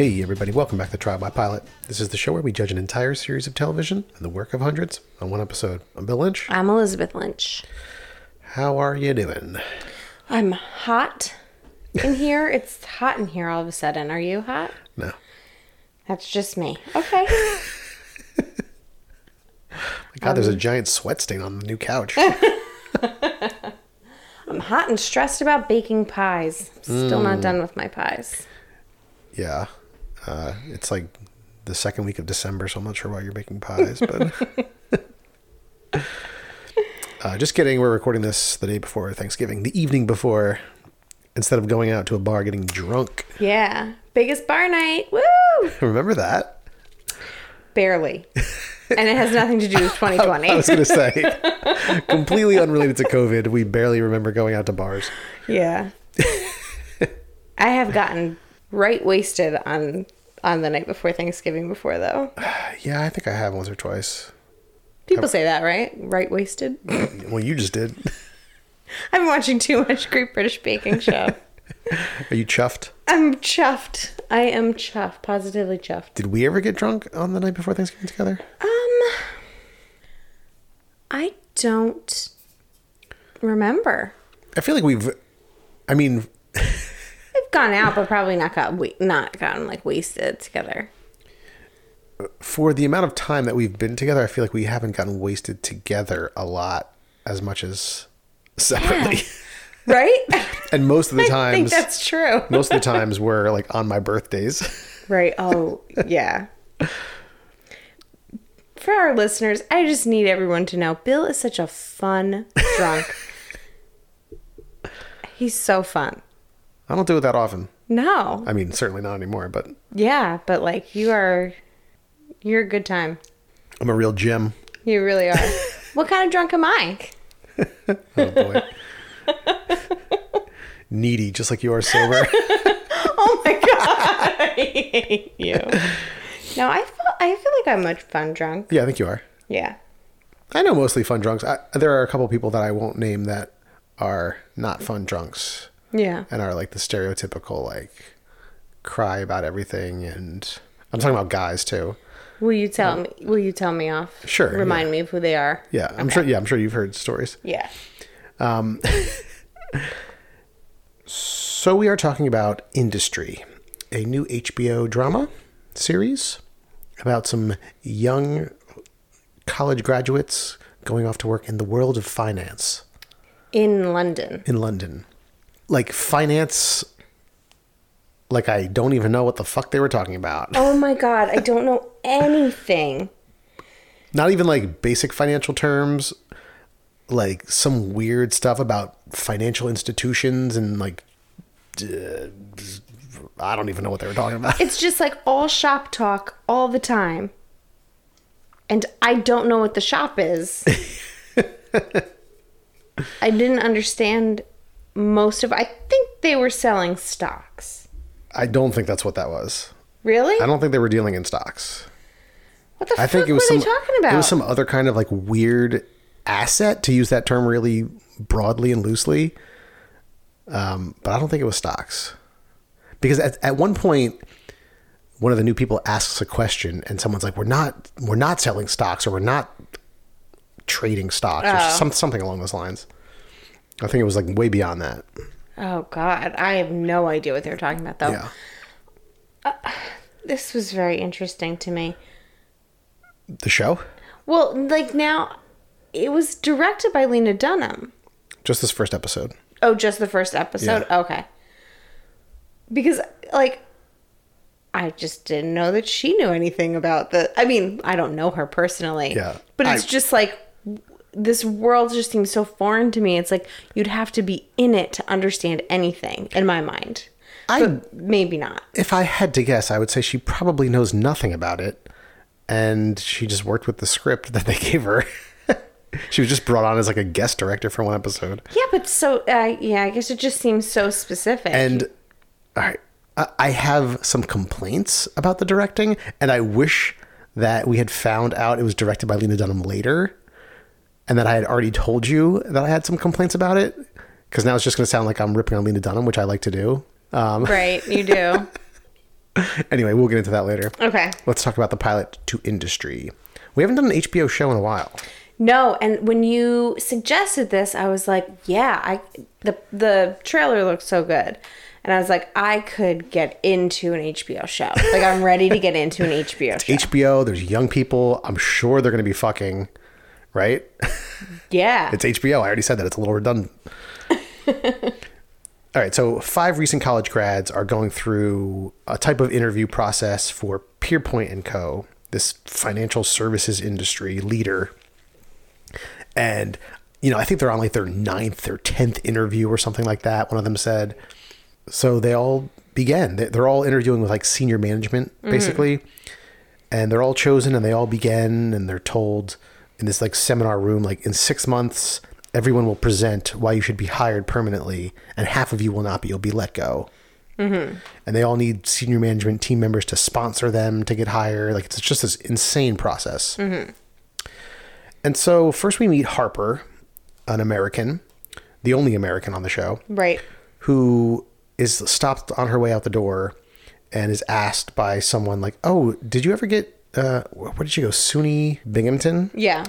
Hey, everybody, welcome back to Trial by Pilot. This is the show where we judge an entire series of television and the work of hundreds on one episode. I'm Bill Lynch. I'm Elizabeth Lynch. How are you doing? I'm hot in here. it's hot in here all of a sudden. Are you hot? No. That's just me. Okay. My God, there's a um, giant sweat stain on the new couch. I'm hot and stressed about baking pies. Still not hmm. done with my pies. yeah. Uh, it's like the second week of December, so I'm not sure why you're making pies, but. uh, just kidding. We're recording this the day before Thanksgiving, the evening before, instead of going out to a bar getting drunk. Yeah. Biggest bar night. Woo! Remember that? Barely. And it has nothing to do with 2020. I was going to say, completely unrelated to COVID, we barely remember going out to bars. yeah. I have gotten right wasted on on the night before Thanksgiving before though. Yeah, I think I have once or twice. People say that, right? Right wasted. Well, you just did. I've been watching too much Great British Baking Show. Are you chuffed? I'm chuffed. I am chuffed. Positively chuffed. Did we ever get drunk on the night before Thanksgiving together? Um, I don't remember. I feel like we've. I mean, gone out, but probably not got wa- not gotten like wasted together. for the amount of time that we've been together, I feel like we haven't gotten wasted together a lot as much as separately. Right? and most of the I think times, that's true. most of the times were like on my birthdays. Right. Oh, yeah. For our listeners, I just need everyone to know Bill is such a fun drunk. He's so fun. I don't do it that often. No. I mean, certainly not anymore, but Yeah, but like you are you're a good time. I'm a real gem. You really are. what kind of drunk am I? Oh boy. Needy, just like you are sober. Oh my god. I hate you. No, I feel I feel like I'm a fun drunk. yeah, I think you are. Yeah. I know mostly fun drunks. I, there are a couple people that I won't name that are not fun drunks Yeah. and are like the stereotypical like cry about everything and I'm talking about guys too. Will you tell me will you tell me off? Sure, Remind yeah. me of who they are. Yeah, I'm sure yeah, I'm sure you've heard stories. Yeah. Um So we are talking about Industry, a new HBO drama series about some young college graduates going off to work in the world of finance. In London. in London. Like finance like I don't even know what the fuck they were talking about. Oh my god, I don't know anything. Not even like basic financial terms, like some weird stuff about financial institutions and like uh, I don't even know what they were talking about. It's just like all shop talk all the time. And I don't know what the shop is. I didn't understand most of I think they were selling stocks. I don't think that's what that was. Really? I don't think they were dealing in stocks. what the I fuck think it was were some they talking about? it was some other kind of like weird asset to use that term really broadly and loosely. Um, but I don't think it was stocks. Because at, at one point one of the new people asks a question and someone's like, We're not we're not selling stocks or we're not trading stocks or Oh. some, something along those lines. I think it was like way beyond that. oh god, I have no idea what they were talking about though. Yeah. Uh, this was very interesting to me. The show? Well, like now it was directed by Lena Dunham. Just this first episode. Oh, just the first episode? Yeah. Okay. Because, like, I just didn't know that she knew anything about the. I mean, I don't know her personally. Yeah. But it's I- just like this world just seems so foreign to me. It's like you'd have to be in it to understand anything in my mind. I but maybe not. if I had to guess, I would say she probably knows nothing about it, and she just worked with the script that they gave her. she was just brought on as like a guest director for one episode. Yeah, but so uh, yeah, I guess it just seems so specific. And all right, I I have some complaints about the directing, and I wish that we had found out it was directed by Lena Dunham later, and that I had already told you that I had some complaints about it. Because now it's just going to sound like I'm ripping on Lena Dunham, which I like to do. Um, right, you do. anyway, we'll get into that later. Okay. Let's talk about the pilot to industry. We haven't done an HBO show in a while. No, and when you suggested this, I was like, yeah, I the the trailer looked so good. And I was like, I could get into an HBO show. Like I'm ready to get into an HBO show. HBO, there's young people. I'm sure they're going to be fucking, right? yeah. It's HBO. I already said that. It's a little redundant. All right. So, five recent college grads are going through a type of interview process for Pierpoint and Co., this financial services industry leader. And, you know, I think they're on like their ninth or 10th interview or something like that. One of them said. So, they all began. They- They're all interviewing with like senior management, mm. basically. And they're all chosen and they all begin and they're told in this like seminar room, like in six months, everyone will present why you should be hired permanently, and half of you will not be. You'll be let go. Mm-hmm. And they all need senior management team members to sponsor them to get hired. Like it's just this insane process. Mm-hmm. And so first we meet Harper, an American, the only American on the show right. who is stopped on her way out the door and is asked by someone like, "Oh, did you ever get uh, where did she go? SUNY Binghamton?" Yeah.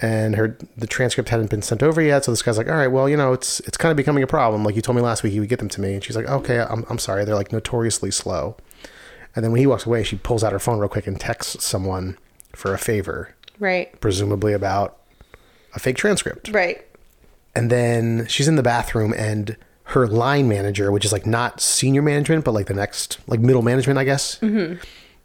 And her the transcript hadn't been sent over yet, so this guy's like, "All right, well, you know, it's it's kind of becoming a problem. Like you told me last week, you would get them to me." And she's like, "Okay, I'm I'm sorry. They're like notoriously slow." And then when he walks away, she pulls out her phone real quick and texts someone for a favor, Right. presumably about a fake transcript. Right. And then she's in the bathroom and her line manager, which is like not senior management, but like the next, like middle management, I guess,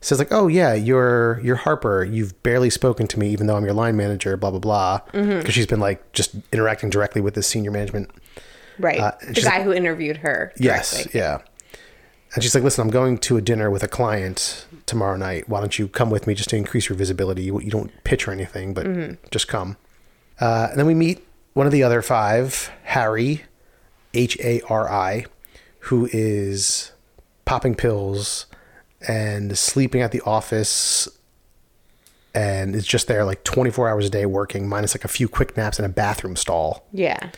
says like, "Oh yeah, you're you're Harper. You've barely spoken to me, even though I'm your line manager." Blah blah blah. Because she's been like just interacting directly with this senior management. Right. Uh, the guy like- who interviewed her. Yes, yeah. And she's like, "Listen, I'm going to a dinner with a client tomorrow night. Why don't you come with me just to increase your visibility? You, you don't pitch or anything, but just come." Uh, and then we meet one of the other five, Hari, H A R I, who is popping pills and sleeping at the office and is just there like 24 hours a day working, minus like a few quick naps in a bathroom stall. Yeah.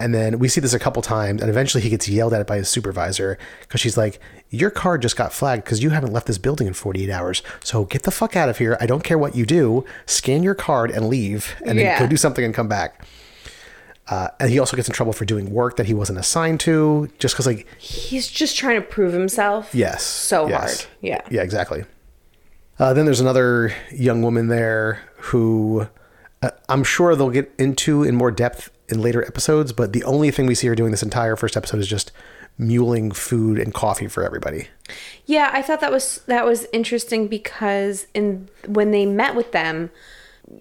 And then we see this a couple times, and eventually he gets yelled at by his supervisor because she's like, Your card just got flagged because you haven't left this building in 48 hours. So get the fuck out of here. I don't care what you do. Scan your card and leave, and then Yeah. go do something and come back. Uh, and he also gets in trouble for doing work that he wasn't assigned to just because, like, He's just trying to prove himself. yes. So yes. hard. Yeah. Yeah, exactly. Uh, then there's another young woman there who uh, I'm sure they'll get into in more depth in later episodes, but the only thing we see her doing this entire first episode is just muling food and coffee for everybody. Yeah, I thought that was that was interesting because in when they met with them,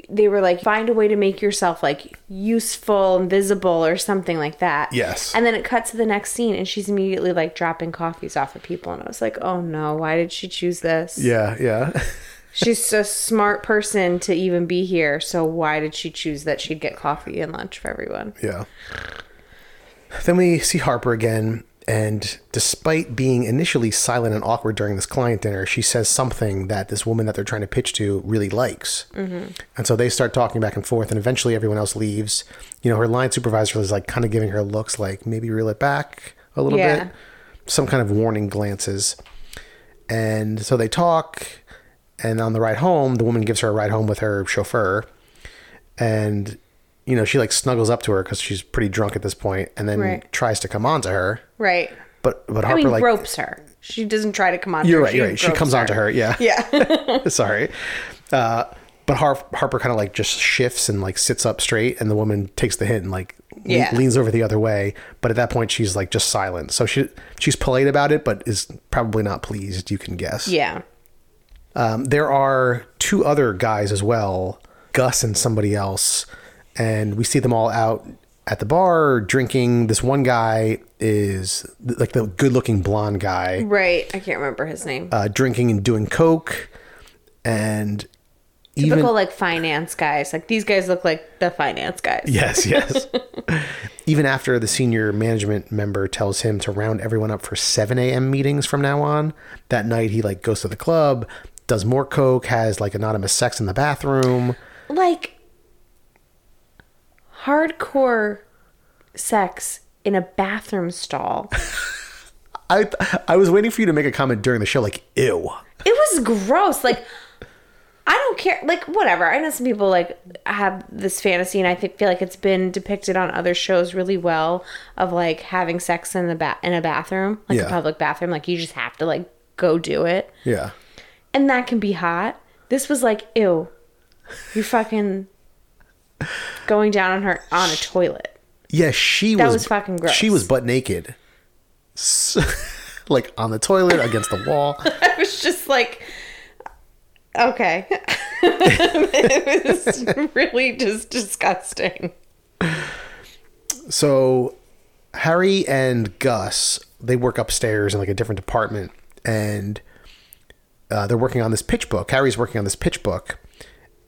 they were like, find a way to make yourself like useful and visible or something like that. Yes. And then it cuts to the next scene and she's immediately like dropping coffees off of people. And I was like, oh no, why did she choose this? Yeah, yeah. She's a smart person to even be here. So why did she choose that she'd get coffee and lunch for everyone? Yeah. Then we see Harper again, and despite being initially silent and awkward during this client dinner, she says something that this woman that they're trying to pitch to really likes. Mm-hmm. And so they start talking back and forth, and eventually everyone else leaves. You know, her line supervisor is like kind of giving her looks like maybe reel it back a little Yeah. bit, some kind of warning glances. And so they talk, and on the ride home, the woman gives her a ride home with her chauffeur and you know she like snuggles up to her because she's pretty drunk at this point and then Right. tries to come on to her Right. but but I harper mean, like ropes her. She doesn't try to come on. to you're her, right you're right she comes on to her yeah Yeah. sorry uh but Har- harper kind of like just shifts and like sits up straight and the woman takes the hint and like le- Yeah. leans over the other way but at that point she's like just silent so she she's polite about it but is probably not pleased you can guess yeah. Um, there are two other guys as well, Gus and somebody else, and we see them all out at the bar drinking. This one guy is like the good-looking blonde guy, Right. I can't remember his name. uh, drinking and doing coke, and even Typical like finance guys. Like these guys look like the finance guys. Yes, yes. Even after the senior management member tells him to round everyone up for 7 a.m. meetings from now on, that night he like goes to the club, does more coke, has like anonymous sex in the bathroom. Like hardcore sex in a bathroom stall. I I was waiting for you to make a comment during the show like ew. It was gross. Like I don't care. Like whatever. I know some people like have this fantasy, and I think feel like it's been depicted on other shows really well of like having sex in the ba- in a bathroom, like Yeah. a public bathroom. Like you just have to like go do it, Yeah. and that can be hot. This was like ew. You fucking going down on her on a toilet. Yeah, she That was was fucking gross. She was butt naked. S- like on the toilet against the wall. I was just like, okay. it was really just disgusting. So Hari and Gus, they work upstairs in like a different department and uh, they're working on this pitch book. Hari's working on this pitch book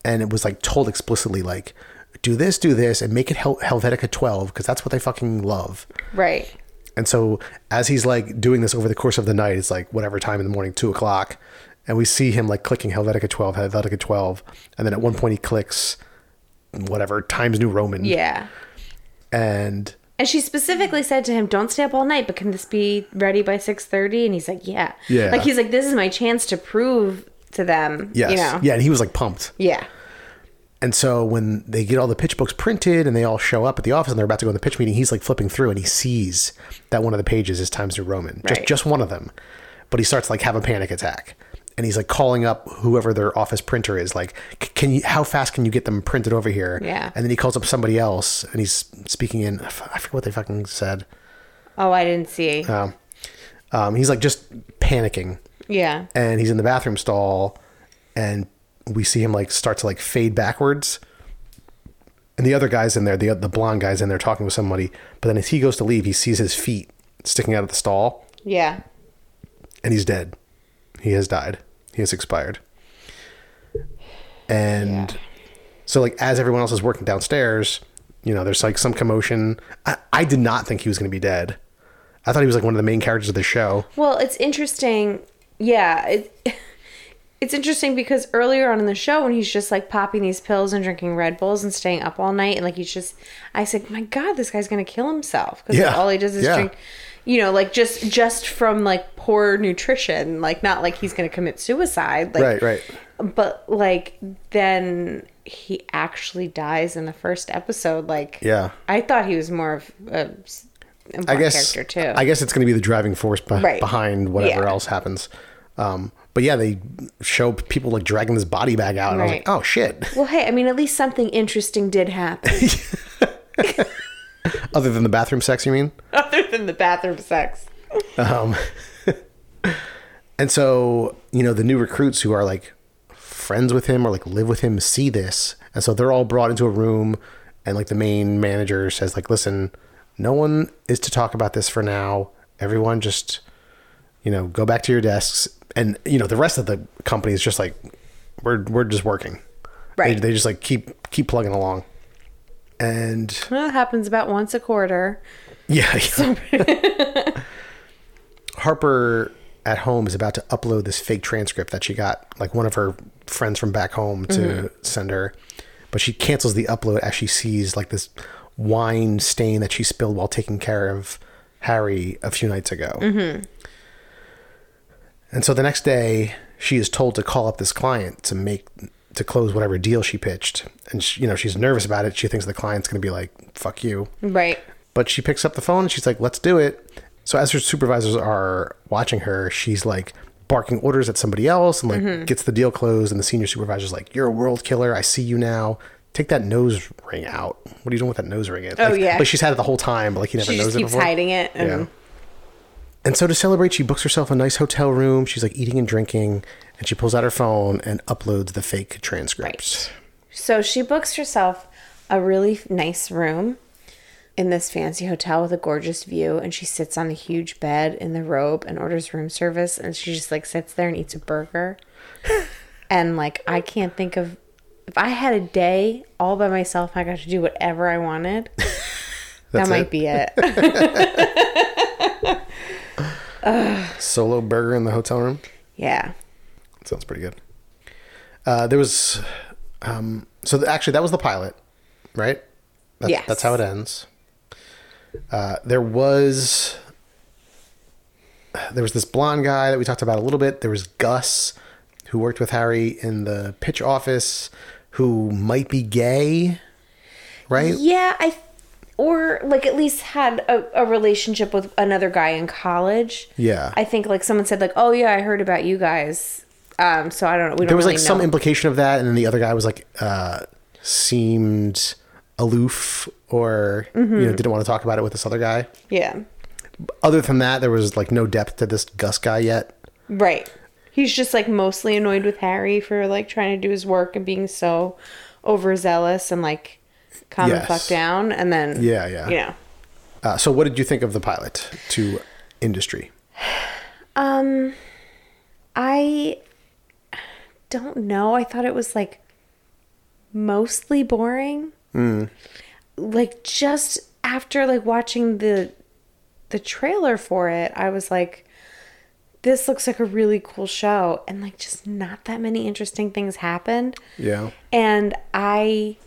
and it was like told explicitly like do this, do this and make it Hel- Helvetica 12 because that's what they fucking love. Right. And so as he's like doing this over the course of the night, it's like whatever time in the morning, two o'clock, and we see him like clicking Helvetica 12, Helvetica 12, and then at one point he clicks whatever Times New Roman. Yeah. And And she specifically said to him, "Don't stay up all night, but can this be ready by 6:30?" And he's like, "Yeah." Yeah. Like he's like, "This is my chance to prove to them." yes, You know. yeah, and he was like pumped. Yeah. And so when they get all the pitch books printed and they all show up at the office and they're about to go in the pitch meeting, he's like flipping through and he sees that one of the pages is Times New Roman, just Right. just one of them. But he starts to like have a panic attack, and he's like calling up whoever their office printer is, like, "Can you? How fast can you get them printed over here?" Yeah. And then he calls up somebody else and he's speaking in. I forget what they fucking said. Oh, I didn't see. Um, he's like just panicking, yeah. and he's in the bathroom stall and we see him like start to like fade backwards. And the other guy's in there the, the blonde guy's in there talking with somebody but then as he goes to leave he sees his feet sticking out of the stall. Yeah. and he's dead. He has died. He has expired. And Yeah. so like as everyone else is working downstairs you know there's like some commotion. I, I did not think he was going to be dead. I thought he was like one of the main characters of the show. Well, it's interesting. Yeah, it, it's interesting because earlier on in the show, when he's just like popping these pills and drinking Red Bulls and staying up all night, and like he's just, I said, my God, this guy's gonna kill himself because Yeah. all he does is Yeah. drink. You know, like just just from like poor nutrition, like not like he's gonna commit suicide, like, right right But like then he actually dies in the first episode. Like, Yeah. I thought he was more of a, I guess character too. I guess it's going to be the driving force be- Right. behind whatever Yeah. else happens. Um, but yeah, they show people like dragging this body bag out, and I was like, oh shit. Well, hey, I mean, at least something interesting did happen, Other than the bathroom sex, you mean? other than the bathroom sex. um, And so you know the new recruits who are like friends with him or like live with him see this, and so they're all brought into a room, and like the main manager says like, listen, no one is to talk about this for now. Everyone just you know go back to your desks, and you know the rest of the company is just like we're we're just working. Right. They, they just like keep keep plugging along. And Well, it happens about once a quarter. yeah, yeah. Harper at home is about to upload this fake transcript that she got, like one of her friends from back home to mm-hmm. send her, but she cancels the upload as she sees like this wine stain that she spilled while taking care of Hari a few nights ago. Mm-hmm. And so the next day, she is told to call up this client to make to close whatever deal she pitched, and she, you know she's nervous about it. She thinks the client's going to be like, "Fuck you." Right. But she picks up the phone and she's like, let's do it. So as her supervisors are watching her, she's like barking orders at somebody else and like mm-hmm. gets the deal closed. And the senior supervisor's like, you're a world killer. I see you now. Take that nose ring out. What are you doing with that nose ring? Oh, like, yeah. Like she's had it the whole time, but like he never She knows it keeps before. hiding it. And Yeah. And so to celebrate, she books herself a nice hotel room. She's like eating and drinking, and she pulls out her phone and uploads the fake transcripts. Right. So she books herself a really nice room in this fancy hotel with a gorgeous view and she sits on a huge bed in the robe and orders room service and she just like sits there and eats a burger. and like I can't think of if I had a day all by myself, I got to do whatever I wanted. that might it? be it. Solo burger in the hotel room. yeah. Sounds pretty good. Uh, there was, um, so th- actually that was the pilot, right? That's, Yes. That's how it ends. Uh, there was, there was this blonde guy that we talked about a little bit. There was Gus, who worked with Hari in the pitch office, who might be gay, right? Yeah, I or like at least had a, a relationship with another guy in college. Yeah. I think like someone said like, "Oh yeah, I heard about you guys." Um, so I don't know. We don't there was really like some implication of that, and then the other guy was like uh, seemed aloof or Mm-hmm. you know didn't want to talk about it with this other guy. yeah, Other than that, there was like no depth to this Gus guy yet. right. He's just like mostly annoyed with Hari for like trying to do his work and being so overzealous and like calm the Yes. fuck down. And then Yeah, yeah. you know, Uh, so, what did you think of the pilot to industry? Um, I don't know. I thought it was like mostly boring. Like just after like watching the the trailer for it, I was like, this looks like a really cool show, and like just not that many interesting things happened. Yeah, And I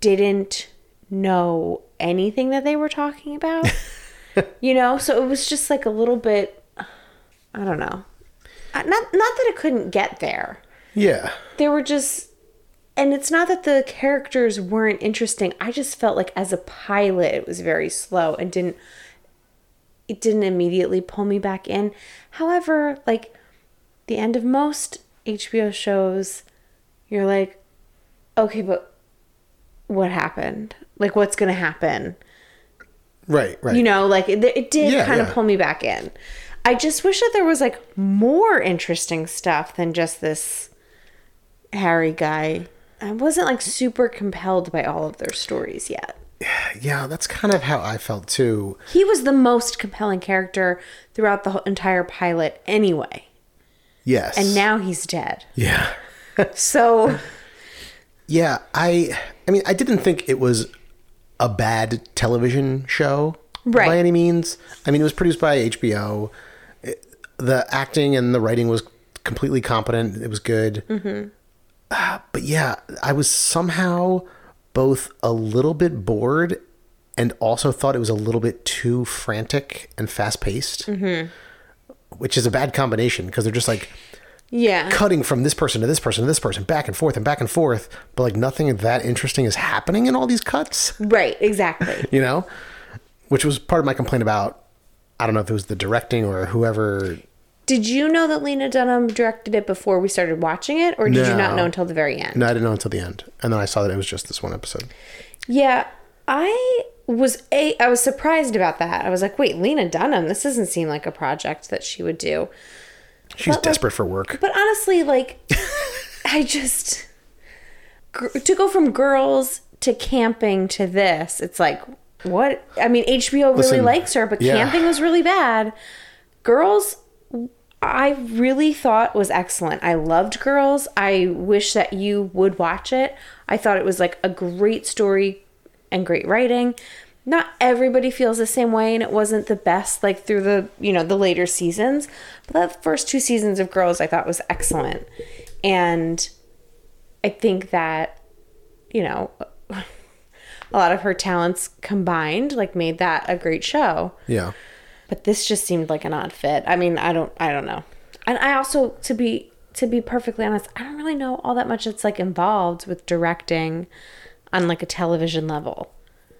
didn't know anything that they were talking about. you know, so it was just like a little bit I don't know. Not not that it couldn't get there. yeah, They were just and it's not that the characters weren't interesting. I just felt like as a pilot it was very slow and didn't it didn't immediately pull me back in. However, like the end of most HBO shows, you're like, okay, but what happened? Like, what's going to happen? right, right. You know, like it, it did Yeah, kind of pull me back in. I just wish that there was like more interesting stuff than just this Hari guy. I wasn't like super compelled by all of their stories yet. yeah, that's kind of how I felt too. He was the most compelling character throughout the entire pilot anyway. Yes, And now he's dead. yeah, So, yeah. I, I mean, I didn't think it was a bad television show Right. by any means. I mean, it was produced by HBO. It- the acting and the writing was completely competent. It was good. Mm-hmm. Uh, but yeah, I was somehow both a little bit bored and also thought it was a little bit too frantic and fast paced, mm-hmm. which is a bad combination because they're just like yeah. cutting from this person to this person to this person, back and forth and back and forth, but like nothing that interesting is happening in all these cuts, Right, exactly. you know? Which was part of my complaint about, I don't know if it was the directing or whoever. Did you know that Lena Dunham directed it before we started watching it, or did you not know until the very end? No, I didn't know until the end. And then I saw that it was just this one episode. Yeah, I was a I was surprised about that. I was like, wait, Lena Dunham, this doesn't seem like a project that she would do. She's But, desperate for work. But honestly, like, I just gr- to go from girls to camping to this, it's like what? I mean, HBO really Listen, likes her, but yeah. camping was really bad. Girls, I really thought was excellent. I loved Girls. I wish that you would watch it. I thought it was like a great story and great writing. Not everybody feels the same way, and it wasn't the best like through the you know the later seasons. But the first two seasons of Girls, I thought was excellent, and I think that you know a lot of her talents combined like made that a great show Yeah. but this just seemed like an odd fit. I mean, I don't I don't know. And I also to be to be perfectly honest, I don't really know all that much that's like involved with directing on like a television level.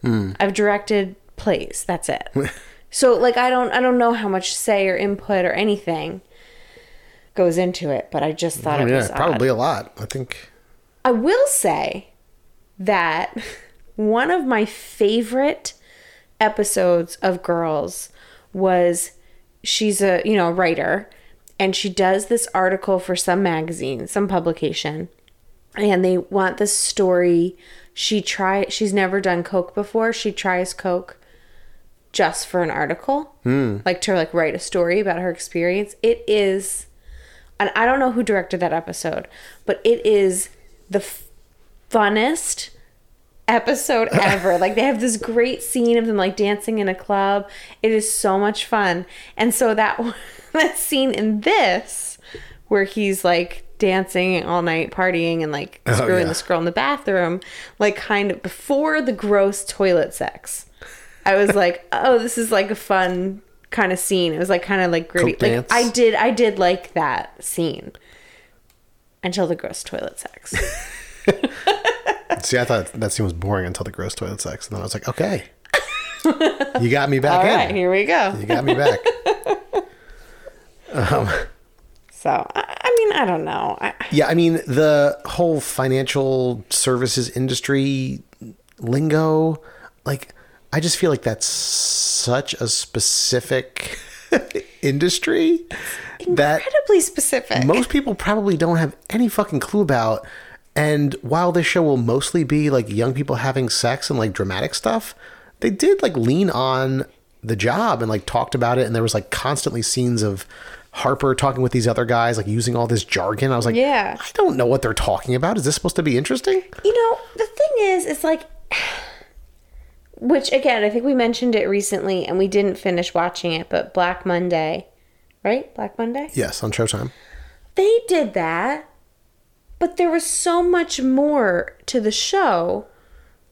Hmm. I've directed plays, that's it. so like I don't I don't know how much say or input or anything goes into it, but I just thought Oh, it yeah, was odd. probably a lot. I think. I will say that one of my favorite episodes of Girls was she's a, you know, writer and she does this article for some magazine, some publication, and they want the story she try she's never done coke before. She tries coke just for an article, hmm. like to like write a story about her experience. It is, and I don't know who directed that episode, but it is the f- funnest episode ever. like they have this great scene of them like dancing in a club. It is so much fun. And so that that scene in this where he's like dancing all night partying and like Oh, screwing yeah. this girl in the bathroom like kind of before the gross toilet sex. I was like, "Oh, this is like a fun kind of scene." It was like kind of like gritty. Like dance? I did I did like that scene until the gross toilet sex. See, I thought that scene was boring until the gross toilet sex, and then I was like, okay, you got me back All in. right, here we go. You got me back. Um, So I, I mean, I don't know. I, Yeah, I mean the whole financial services industry lingo, like I just feel like that's such a specific industry that incredibly specific. most people probably don't have any fucking clue about. And while this show will mostly be like young people having sex and like dramatic stuff, they did like lean on the job and like talked about it. And there was like constantly scenes of Harper talking with these other guys, like using all this jargon. I was like, Yeah. I don't know what they're talking about. Is this supposed to be interesting? you know, the thing is, it's like, which again, I think we mentioned it recently, and we didn't finish watching it. But Black Monday, right? Black Monday. Yes, on Showtime. They did that, but there was so much more to the show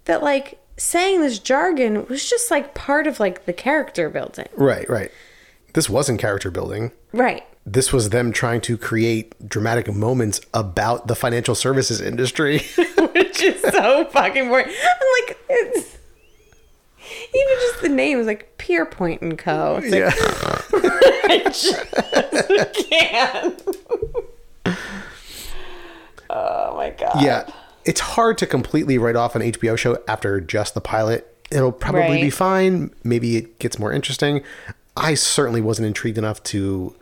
that like saying this jargon was just like part of like the character building. Right, right. This wasn't character building. Right. This was them trying to create dramatic moments about the financial services industry. Which is so fucking boring. I'm like, it's even just the name is like Pierpoint and Co. It's like, yeah. I just can't. oh my god. Yeah, it's hard to completely write off an HBO show after just the pilot. It'll probably be fine. Maybe it gets more interesting. I certainly wasn't intrigued enough to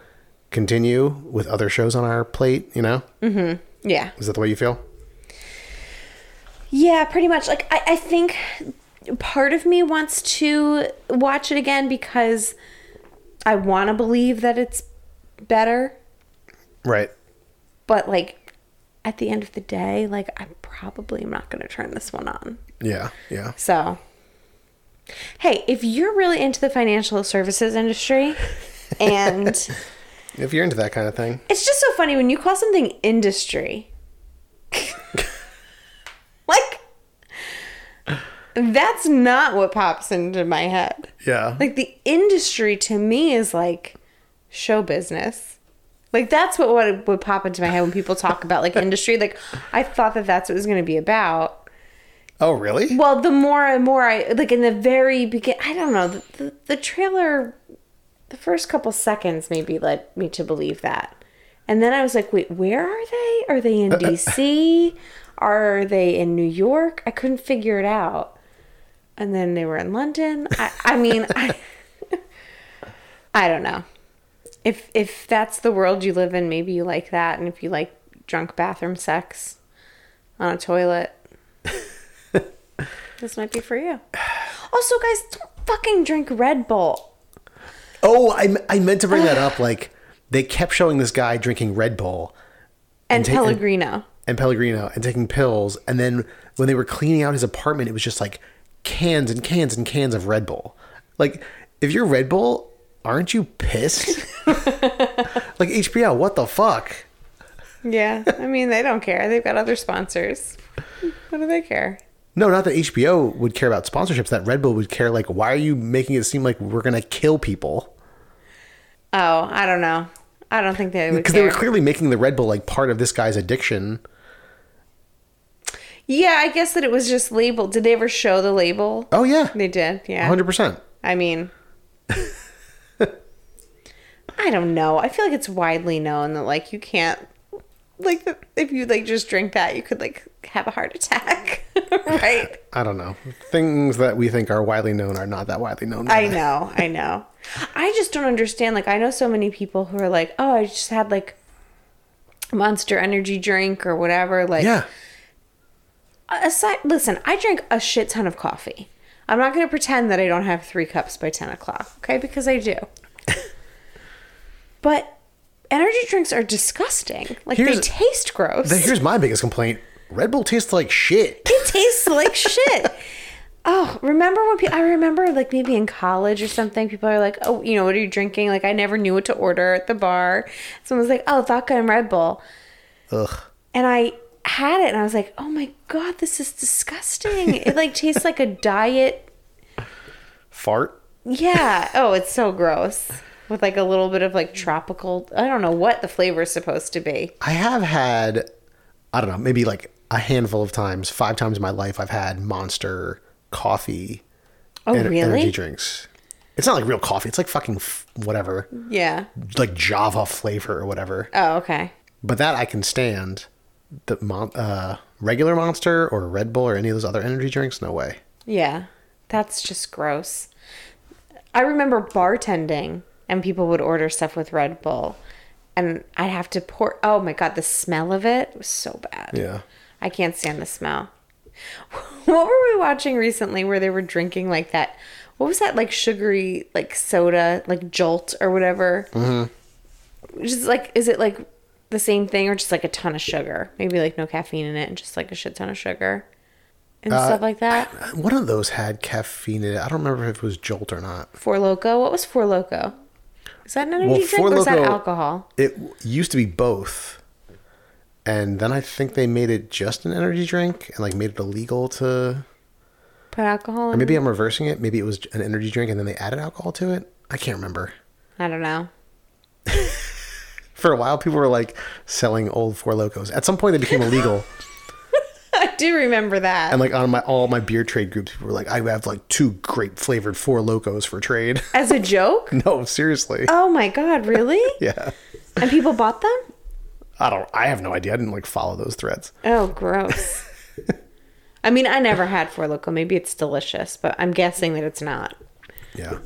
continue with other shows on our plate. You know, mm-hmm. Yeah. is that the way you feel? Yeah, pretty much. Like I, I think part of me wants to watch it again because I want to believe that it's better, Right. but like at the end of the day, like I probably am not going to turn this one on. Yeah. Yeah. So, hey, if you're really into the financial services industry and If you're into that kind of thing, it's just so funny when you call something industry. like that's not what pops into my head. yeah. Like the industry to me is like show business. Like that's what what would pop into my head when people talk about like industry. Like I thought that that's what it was going to be about. Oh, really? Well, the more and more I like in the very begin, I don't know the, the, the trailer, the first couple seconds maybe led me to believe that, and then I was like, wait, where are they? Are they in uh, uh, D.C.? are they in New York? I couldn't figure it out, and then they were in London. I, I mean, I, I don't know. If if that's the world you live in, maybe you like that, and if you like drunk bathroom sex on a toilet, this might be for you. Also, guys, don't fucking drink Red Bull. Oh, I, I meant to bring that up. Like, they kept showing this guy drinking Red Bull And take- Pellegrino. and Pellegrino and taking pills. And then when they were cleaning out his apartment, it was just like cans and cans and cans of Red Bull. Like, if you're Red Bull, aren't you pissed? like, HBO, what the fuck? Yeah, I mean, they don't care. They've got other sponsors. What do they care? No, not that HBO would care about sponsorships. That Red Bull would care. Like, why are you making it seem like we're gonna kill people? Oh, I don't know. I don't think they would Because they were clearly making the Red Bull like part of this guy's addiction. yeah, I guess that it was just labeled. Did they ever show the label? Oh yeah, They did, yeah. hundred percent. I mean, I don't know. I feel like it's widely known that like you can't like if you like just drink that, you could like have a heart attack, right? I don't know. Things that we think are widely known are not that widely known. I know, I know. I just don't understand. Like, I know so many people who are like, "Oh, I just had like Monster Energy drink or whatever." Like, Yeah. aside, listen, I drink a shit ton of coffee. I'm not going to pretend that I don't have three cups by 10 o'clock, okay? Because I do. but energy drinks are disgusting. Like, they taste gross. Then here's my biggest complaint: Red Bull tastes like shit. it tastes like shit. Oh, remember when people, I remember like maybe in college or something, people are like, oh, you know, what are you drinking? Like, I never knew what to order at the bar. Someone was like, oh, vodka and Red Bull. Ugh. And I had it and I was like, oh my God, this is disgusting. It like tastes like a diet. Fart. Yeah. Oh, it's so gross. With like a little bit of like tropical, I don't know what the flavor is supposed to be. I have had, I don't know, maybe like a handful of times, five times in my life, I've had Monster coffee. Oh, en- really? Energy drinks. It's not like real coffee. It's like fucking f- whatever, Yeah. like Java flavor or whatever. Oh, okay. But that I can stand. The mon- uh, regular Monster or Red Bull or any of those other energy drinks, no way. Yeah, that's just gross. I remember bartending and people would order stuff with Red Bull and I'd have to pour. Oh my God, the smell of it was so bad. Yeah. I can't stand the smell. What were we watching recently where they were drinking like that? What was that like sugary like soda like Jolt or whatever? Mm-hmm. Just like is it like the same thing or just like a ton of sugar? Maybe like no caffeine in it and just like a shit ton of sugar and stuff like that. One of those had caffeine in it. I don't remember if it was Jolt or not. Four Loco. What was Four Loco? Is that an energy Well, drink or is that alcohol? It used to be both. And then I think they made it just an energy drink and like made it illegal to Put alcohol or maybe I'm reversing it. Maybe it was an energy drink and then they added alcohol to it. I can't remember. I don't know. For a while people were like selling old Four Locos. At some point they became illegal. I do remember that. and like on my all my beer trade groups people were like I have like two grape flavored Four Locos for trade. As a joke? no, seriously. Oh my god, really? Yeah. And people bought them? I don't I have no idea. I didn't like follow those threads. Oh, gross. I mean, I never had Four Loco. Maybe it's delicious, but I'm guessing that it's not. Yeah.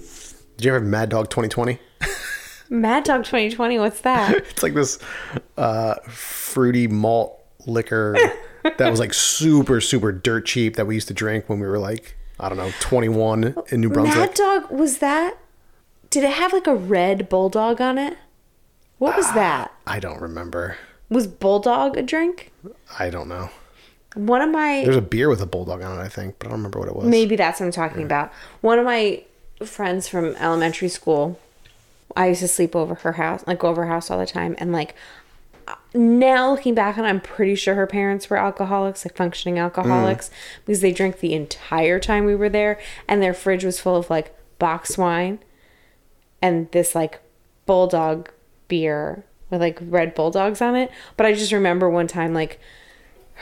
Did you ever have Mad Dog 2020? Mad Dog 2020, what's that? It's like this uh, fruity malt liquor that was like super, super dirt cheap that we used to drink when we were like, I don't know, 21 in New Brunswick. Mad Dog, was that? Did it have like a red bulldog on it? What was that? I don't remember. Was bulldog a drink? I don't know. One of my There's a beer with a bulldog on it, I think, but I don't remember what it was. Maybe that's what I'm talking about. One of my friends from elementary school, I used to sleep over her house, like go over her house all the time. And like now looking back on, it, I'm pretty sure her parents were alcoholics, like functioning alcoholics, mm. because they drank the entire time we were there, and their fridge was full of like box wine and this like bulldog beer with like red bulldogs on it. But I just remember one time like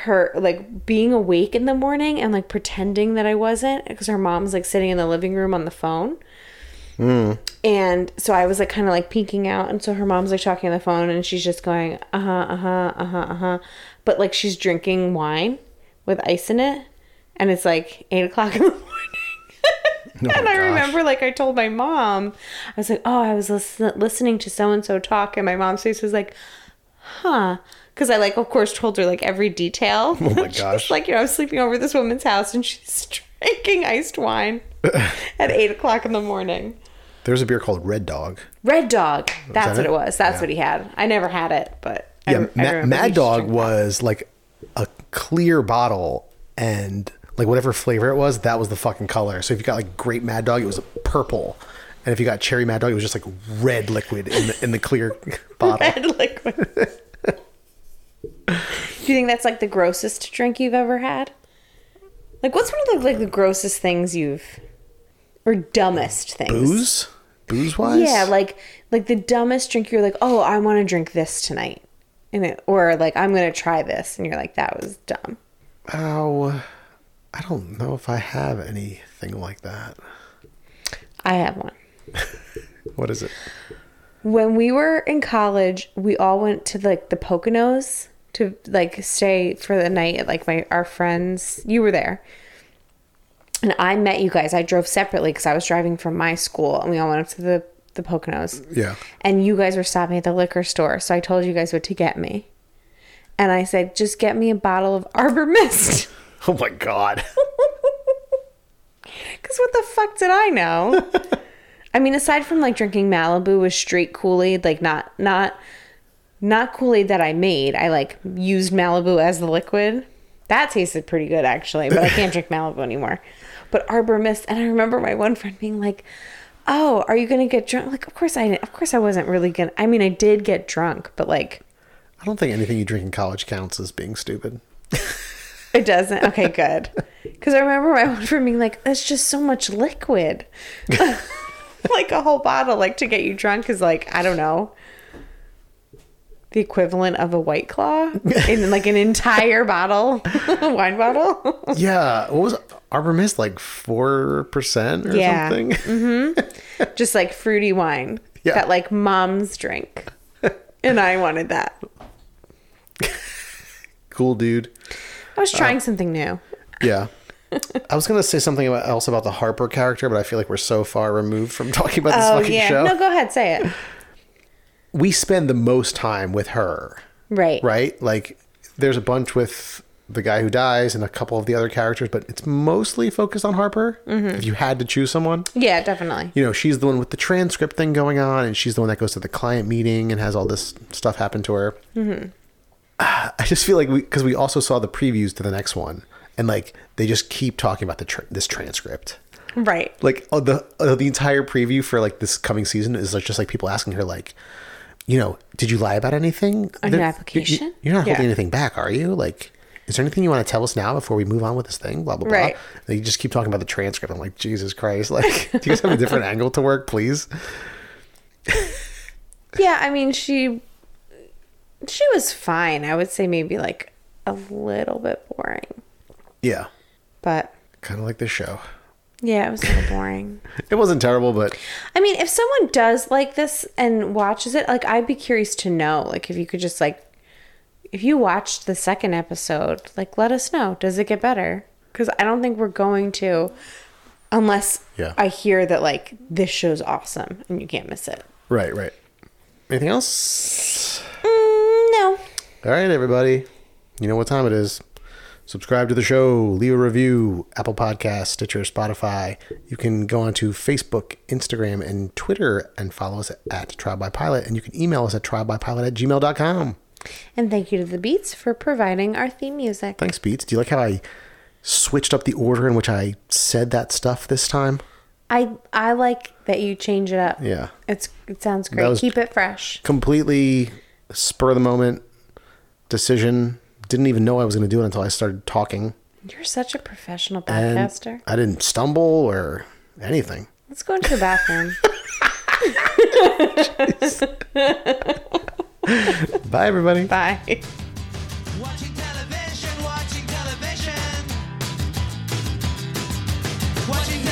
her like being awake in the morning and like pretending that I wasn't because her mom's like sitting in the living room on the phone. And so I was like kind of like peeking out, and so her mom's like talking on the phone, and she's just going, uh huh, uh huh, uh huh, uh huh, but like she's drinking wine with ice in it, and it's like eight o'clock in the morning. Oh and I gosh. remember like I told my mom, I was like, oh, I was listen- listening to so and so talk, and my mom's face was like, huh. Because I like, of course, told her like every detail. Oh my gosh. like, you know, I was sleeping over this woman's house, and she's drinking iced wine at eight o'clock in the morning. There's a beer called Red Dog. Red Dog. That's that what it? it was. That's Yeah. what he had. I never had it, but Yeah, I Ma- he Mad Dog was like a clear bottle and like whatever flavor it was, that was the fucking color. So if you got like grape Mad Dog, it was purple. And if you got cherry Mad Dog, it was just like red liquid in the, in the clear bottle. red liquid. Do you think that's like the grossest drink you've ever had? Like, what's one of the like the grossest things you've, or dumbest things? Booze? Booze wise? Yeah, like like the dumbest drink. You're like, oh, I want to drink this tonight, and it, or like I'm gonna try this, and you're like, that was dumb. Oh, I don't know if I have anything like that. I have one. What is it? when we were in college, we all went to like the Poconos to like stay for the night at like my our friends. You were there. And I met you guys. I drove separately because I was driving from my school and we all went up to the, the Poconos. Yeah. And you guys were stopping at the liquor store. So I told you guys what to get me. And I said, just get me a bottle of Arbor Mist. Oh my god. Because what the fuck did I know? I mean, aside from like drinking Malibu with straight Kool Aid, like not not not Kool Aid that I made. I like used Malibu as the liquid. That tasted pretty good actually, but I can't drink Malibu anymore. But Arbor Mist, and I remember my one friend being like, "Oh, are you gonna get drunk?" Like, of course I, didn't. of course I wasn't really gonna. I mean, I did get drunk, but like, I don't think anything you drink in college counts as being stupid. It doesn't. Okay, good. Because I remember my one friend being like, "That's just so much liquid." like a whole bottle, like to get you drunk, is like I don't know, the equivalent of a white claw in like an entire bottle, wine bottle. Yeah. What was Arbor Mist like four percent or Yeah. something? Mm-hmm. just like fruity wine Yeah. that like moms drink, and I wanted that. Cool dude. I was trying something new. Yeah. I was gonna say something about, else about the Harper character, but I feel like we're so far removed from talking about this Oh fucking yeah, show. no, go ahead, say it. we spend the most time with her, Right, right? Like, there's a bunch with the guy who dies and a couple of the other characters, but it's mostly focused on Harper. Mm-hmm. If you had to choose someone, Yeah, definitely. you know, she's the one with the transcript thing going on, and she's the one that goes to the client meeting and has all this stuff happen to her. Mm-hmm. I just feel like we, because we also saw the previews to the next one, and like they just keep talking about the tr- this transcript. Right. Like oh, the uh, the entire preview for like this coming season is like, just like people asking her like, you know, did you lie about anything On your application? You, are not holding Yeah. anything back, are you? Like, is there anything you want to tell us now before we move on with this thing? Blah blah blah. Right. They just keep talking about the transcript. I'm like, Jesus Christ! Like, do you guys have a different angle to work, please? Yeah, I mean she she was fine. I would say maybe like a little bit boring. Yeah, But kind of like this show. yeah, it was a little boring. It wasn't terrible, but I mean, if someone does like this and watches it, like I'd be curious to know, like if you could just like if you watched the second episode, like let us know. Does it get better? Cuz I don't think we're going to unless Yeah. I hear that like this show's awesome and you can't miss it. right, right. Anything else? All right, everybody. You know what time it is. Subscribe to the show, leave a review, Apple Podcast, Stitcher, Spotify. You can go onto Facebook, Instagram, and Twitter and follow us at Trial by Pilot. And you can email us at trialbypilot at gmail.com. And thank you to the Beats for providing our theme music. Thanks, Beats. Do you like how I switched up the order in which I said that stuff this time? I I like that you change it up. Yeah. It's it sounds great. Keep it fresh. Completely spur of the moment decision. Didn't even know I was going to do it until I started talking. You're such a professional And. I didn't stumble or anything. Let's go into the bathroom. Bye, everybody. Bye. Watching television, watching television. Watching